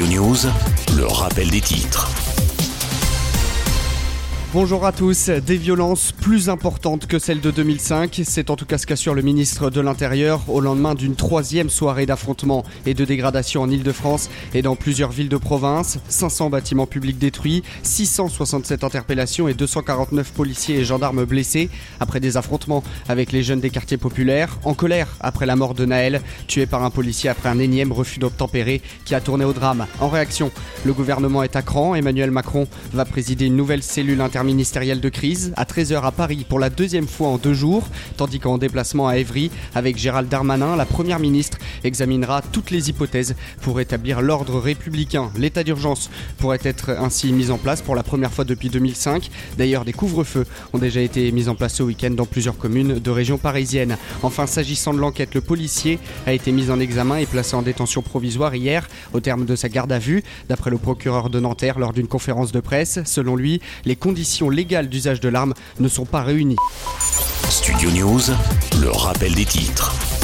Le rappel des titres. Bonjour à tous. Des violences plus importantes que celles de 2005, c'est en tout cas ce qu'assure le ministre de l'Intérieur au lendemain d'une troisième soirée d'affrontements et de dégradation en Ile-de-France et dans plusieurs villes de province. 500 bâtiments publics détruits, 667 interpellations et 249 policiers et gendarmes blessés après des affrontements avec les jeunes des quartiers populaires, en colère après la mort de Naël, tué par un policier après un énième refus d'obtempérer qui a tourné au drame. En réaction, le gouvernement est à cran. Emmanuel Macron va présider une nouvelle cellule interministérielle ministériel de crise à 13h à Paris pour la deuxième fois en deux jours, tandis qu'en déplacement à Évry avec Gérald Darmanin, la première ministre examinera toutes les hypothèses pour établir l'ordre républicain. L'état d'urgence pourrait être ainsi mis en place pour la première fois depuis 2005. D'ailleurs, des couvre-feux ont déjà été mis en place ce week-end dans plusieurs communes de région parisienne. Enfin, s'agissant de l'enquête, le policier a été mis en examen et placé en détention provisoire hier au terme de sa garde à vue, d'après le procureur de Nanterre lors d'une conférence de presse. Selon lui, les conditions légales d'usage de l'arme ne sont pas réunies. Studio News, le rappel des titres.